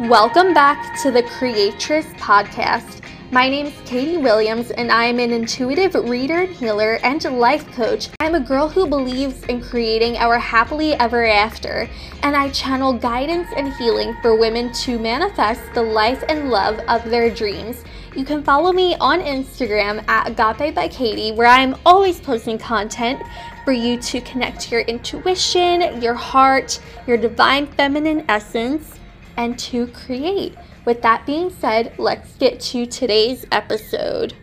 Welcome back to the Creatress Podcast. My name is Katie Williams, and I am an intuitive reader and healer and life coach. I'm a girl who believes in creating our happily ever after, and I channel guidance and healing for women to manifest the life and love of their dreams. You can follow me on Instagram at Agape by Katie, where I'm always posting content for you to connect your intuition, your heart, your divine feminine essence and to create. With that being said, let's get to today's episode.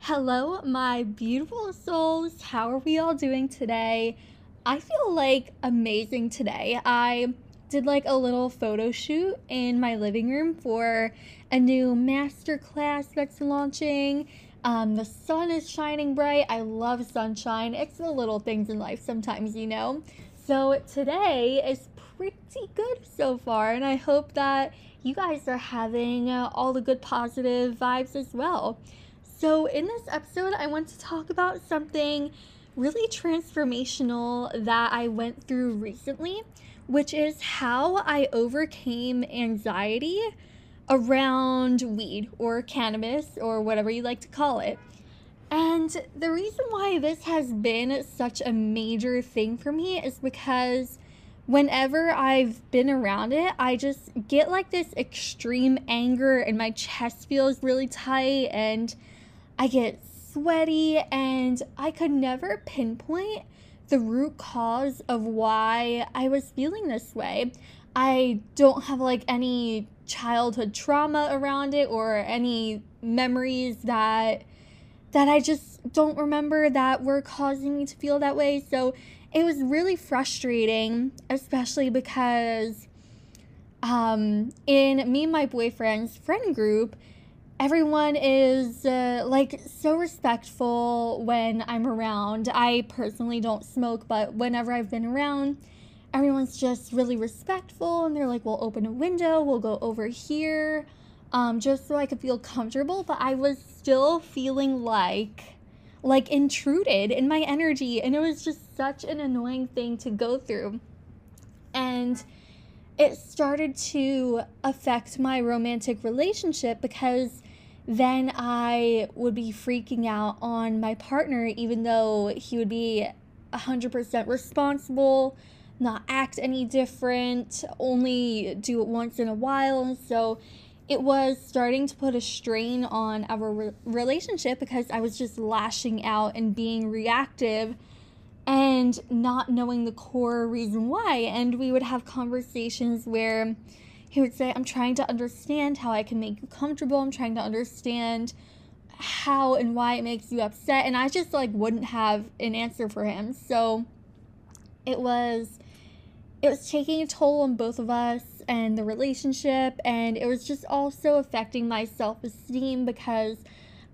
Hello, my beautiful souls. How are we all doing today? I feel like amazing today. I did like a little photo shoot in my living room for a new master class that's launching. Um, the sun is shining bright. I love sunshine. It's the little things in life sometimes, you know. So today is pretty good so far, and I hope that you guys are having uh, all the good positive vibes as well. So, in this episode, I want to talk about something really transformational that I went through recently, which is how I overcame anxiety around weed or cannabis or whatever you like to call it. And the reason why this has been such a major thing for me is because whenever I've been around it, I just get like this extreme anger and my chest feels really tight and I get sweaty and I could never pinpoint the root cause of why I was feeling this way. I don't have like any childhood trauma around it or any memories that that I just don't remember that were causing me to feel that way. So it was really frustrating, especially because um, in me and my boyfriend's friend group, everyone is uh, like so respectful when I'm around. I personally don't smoke, but whenever I've been around, everyone's just really respectful and they're like, we'll open a window, we'll go over here um, just so I could feel comfortable. But I was still feeling like like intruded in my energy, and it was just such an annoying thing to go through. And it started to affect my romantic relationship because then I would be freaking out on my partner, even though he would be 100% responsible, not act any different, only do it once in a while. And so it was starting to put a strain on our re- relationship because I was just lashing out and being reactive and not knowing the core reason why. And we would have conversations where he would say, I'm trying to understand how I can make you comfortable. I'm trying to understand how and why it makes you upset. And I just like wouldn't have an answer for him. So it was it was taking a toll on both of us and the relationship and it was just also affecting my self-esteem because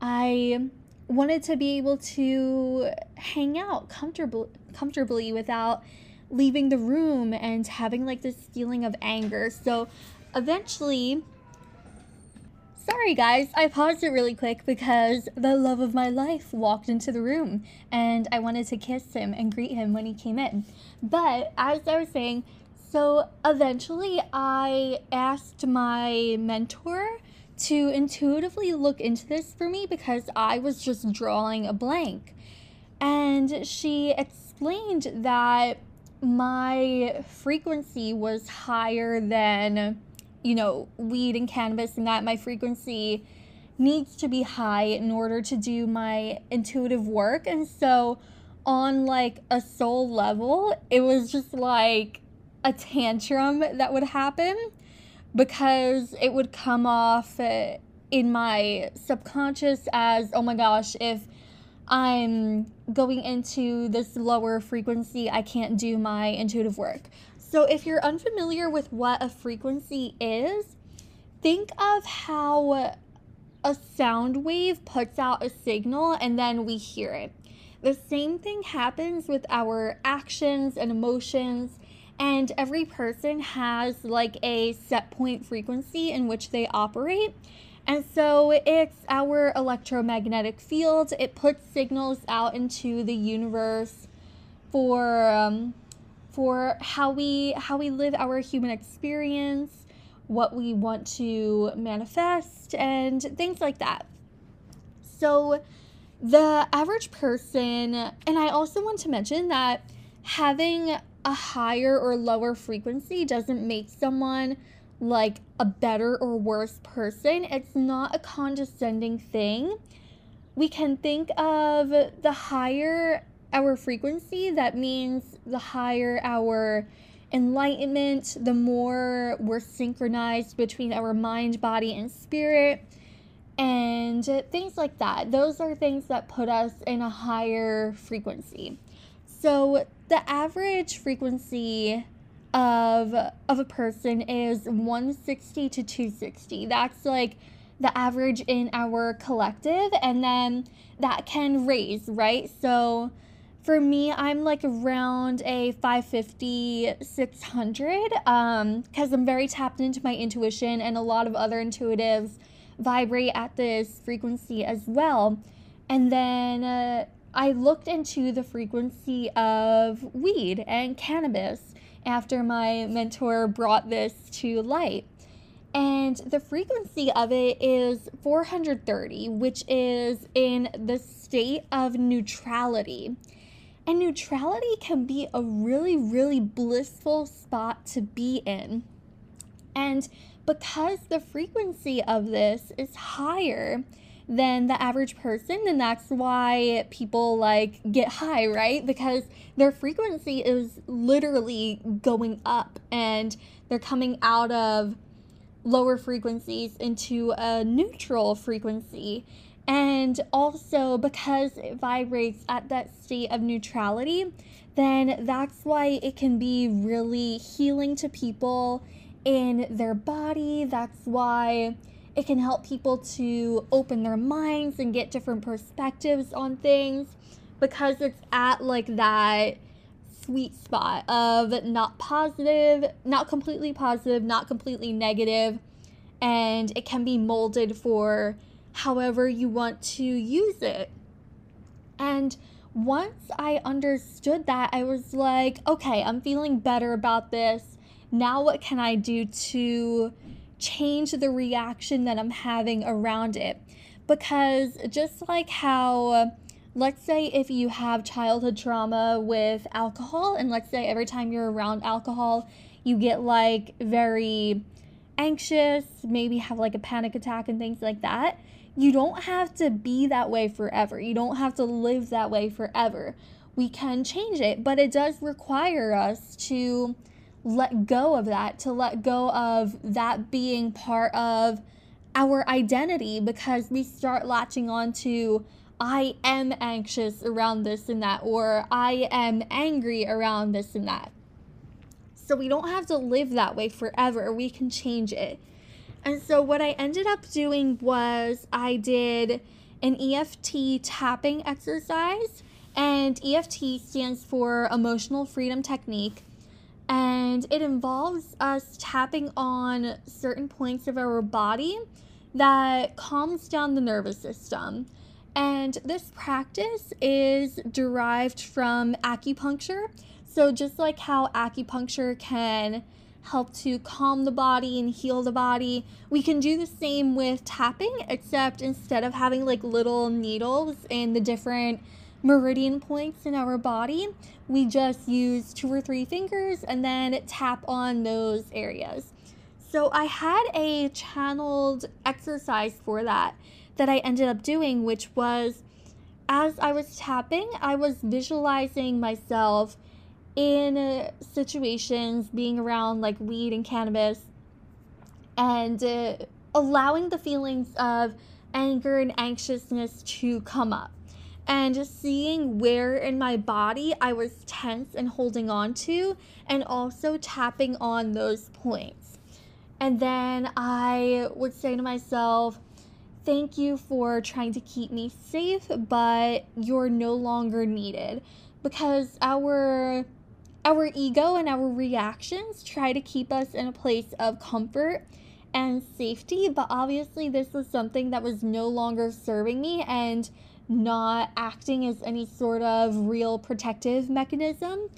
I wanted to be able to hang out comfortably comfortably without leaving the room and having like this feeling of anger. So eventually Sorry guys, I paused it really quick because the love of my life walked into the room and I wanted to kiss him and greet him when he came in. But as I was saying, so eventually I asked my mentor to intuitively look into this for me because I was just drawing a blank. And she explained that my frequency was higher than, you know, weed and cannabis, and that my frequency needs to be high in order to do my intuitive work. And so, on like a soul level, it was just like a tantrum that would happen because it would come off in my subconscious as oh my gosh if i'm going into this lower frequency i can't do my intuitive work. So if you're unfamiliar with what a frequency is think of how a sound wave puts out a signal and then we hear it. The same thing happens with our actions and emotions and every person has like a set point frequency in which they operate. And so it's our electromagnetic field. It puts signals out into the universe for um, for how we how we live our human experience, what we want to manifest, and things like that. So, the average person, and I also want to mention that having a higher or lower frequency doesn't make someone like a better or worse person. It's not a condescending thing. We can think of the higher our frequency, that means the higher our enlightenment, the more we're synchronized between our mind, body, and spirit, and things like that. Those are things that put us in a higher frequency. So, the average frequency of of a person is 160 to 260. That's like the average in our collective and then that can raise, right? So for me, I'm like around a 550, 600 um cuz I'm very tapped into my intuition and a lot of other intuitives vibrate at this frequency as well. And then uh, I looked into the frequency of weed and cannabis after my mentor brought this to light. And the frequency of it is 430, which is in the state of neutrality. And neutrality can be a really, really blissful spot to be in. And because the frequency of this is higher, than the average person and that's why people like get high right? Because their frequency is literally going up and they're coming out of lower frequencies into a neutral frequency. And also because it vibrates at that state of neutrality then that's why it can be really healing to people in their body. That's why it can help people to open their minds and get different perspectives on things because it's at like that sweet spot of not positive, not completely positive, not completely negative, and it can be molded for however you want to use it. And once I understood that, I was like, okay, I'm feeling better about this. Now, what can I do to change the reaction that I'm having around it. Because just like how, let's say, if you have childhood trauma with alcohol, and let's say every time you're around alcohol, you get like very anxious, maybe have like a panic attack and things like that. You don't have to be that way forever. You don't have to live that way forever. We can change it, but it does require us to let go of that, to let go of that being part of our identity because we start latching on to I am anxious around this and that, or I am angry around this and that. So we don't have to live that way forever. We can change it. And so what I ended up doing was I did an EFT tapping exercise, and EFT stands for Emotional Freedom Technique and it involves us tapping on certain points of our body that calms down the nervous system. And this practice is derived from acupuncture. So, just like how acupuncture can help to calm the body and heal the body, we can do the same with tapping, except instead of having like little needles in the different meridian points in our body, we just use two or three fingers and then tap on those areas. So I had a channeled exercise for that that I ended up doing, which was as I was tapping, I was visualizing myself in situations being around like weed and cannabis and uh, allowing the feelings of anger and anxiousness to come up and seeing where in my body I was tense and holding on to, and also tapping on those points. And then I would say to myself, Thank you for trying to keep me safe, but you're no longer needed. Because our our ego and our reactions try to keep us in a place of comfort and safety, but obviously this was something that was no longer serving me and not acting as any sort of real protective mechanism.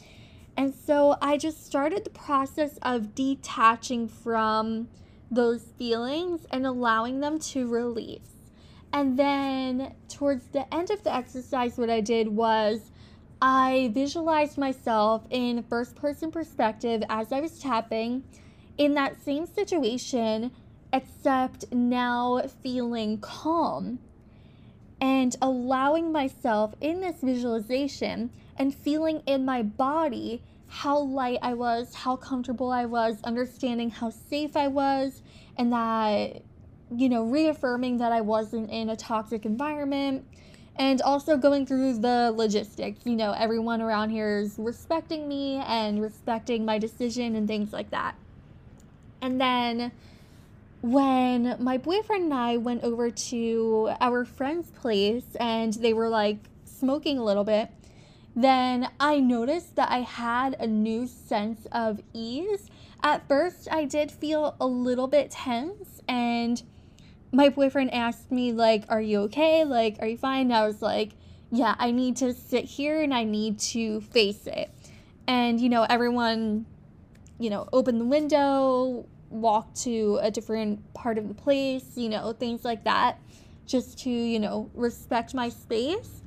And so I just started the process of detaching from those feelings and allowing them to release. And then towards the end of the exercise, what I did was I visualized myself in first person perspective as I was tapping in that same situation, except now feeling calm and allowing myself in this visualization and feeling in my body how light I was, how comfortable I was, understanding how safe I was, and that, you know, reaffirming that I wasn't in a toxic environment. And also going through the logistics. You know, everyone around here is respecting me and respecting my decision and things like that. And then when my boyfriend and I went over to our friend's place and they were like smoking a little bit, then I noticed that I had a new sense of ease. At first, I did feel a little bit tense, and my boyfriend asked me, like, Are you okay? Like, are you fine? And I was like, Yeah, I need to sit here and I need to face it. And, you know, everyone, you know, opened the window, walked to a different part of the place, you know, things like that, just to, you know, respect my space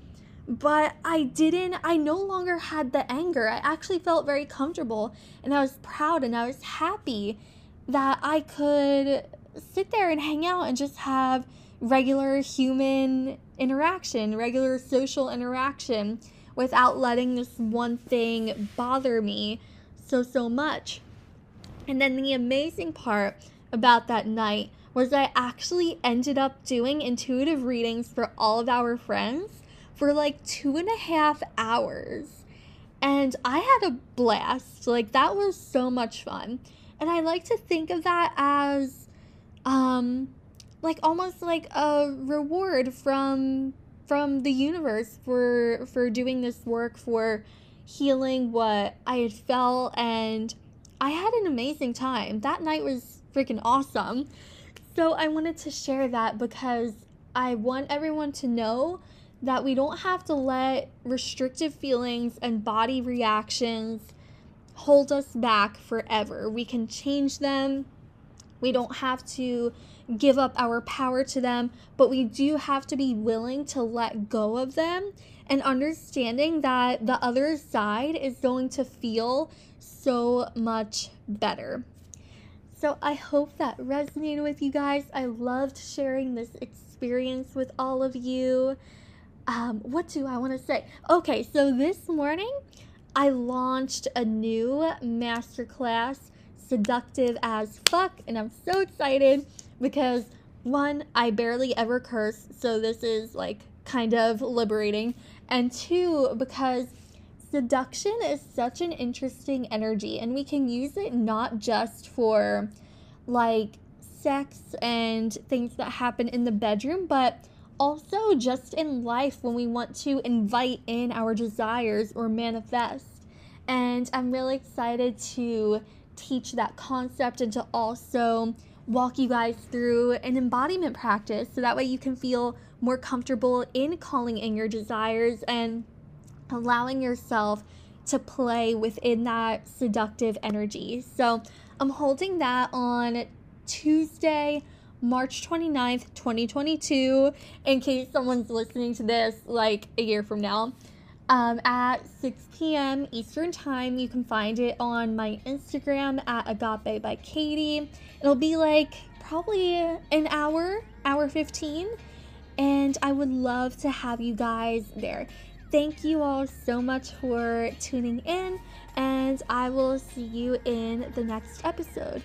but I didn't, I no longer had the anger. I actually felt very comfortable and I was proud and I was happy that I could sit there and hang out and just have regular human interaction, regular social interaction without letting this one thing bother me so, so much. And then the amazing part about that night was I actually ended up doing intuitive readings for all of our friends for like two and a half hours. And I had a blast. Like, that was so much fun. And I like to think of that as, um, like almost like a reward from from the universe for for doing this work for healing what I had felt and I had an amazing time. That night was freaking awesome. So I wanted to share that because I want everyone to know that we don't have to let restrictive feelings and body reactions hold us back forever. We can change them. We don't have to give up our power to them, but we do have to be willing to let go of them and understanding that the other side is going to feel so much better. So I hope that resonated with you guys. I loved sharing this experience with all of you um, what do I want to say? Okay, so this morning I launched a new masterclass, Seductive as Fuck, and I'm so excited because one, I barely ever curse, so this is like kind of liberating, and two, because seduction is such an interesting energy, and we can use it not just for like sex and things that happen in the bedroom, but also just in life when we want to invite in our desires or manifest. And I'm really excited to teach that concept and to also walk you guys through an embodiment practice so that way you can feel more comfortable in calling in your desires and allowing yourself to play within that seductive energy. So I'm holding that on Tuesday, March 29th, 2022, in case someone's listening to this like a year from now. Um, at 6 p.m. Eastern Time. You can find it on my Instagram at Agape by Katie. It'll be like probably an hour, hour 15, and I would love to have you guys there. Thank you all so much for tuning in, and I will see you in the next episode.